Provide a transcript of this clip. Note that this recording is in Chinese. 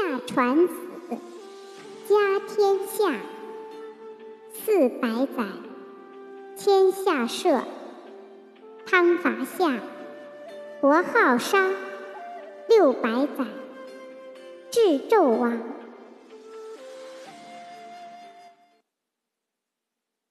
夏传子，家天下。四百载，天下社。汤伐夏，国号商。六百载，至纣王。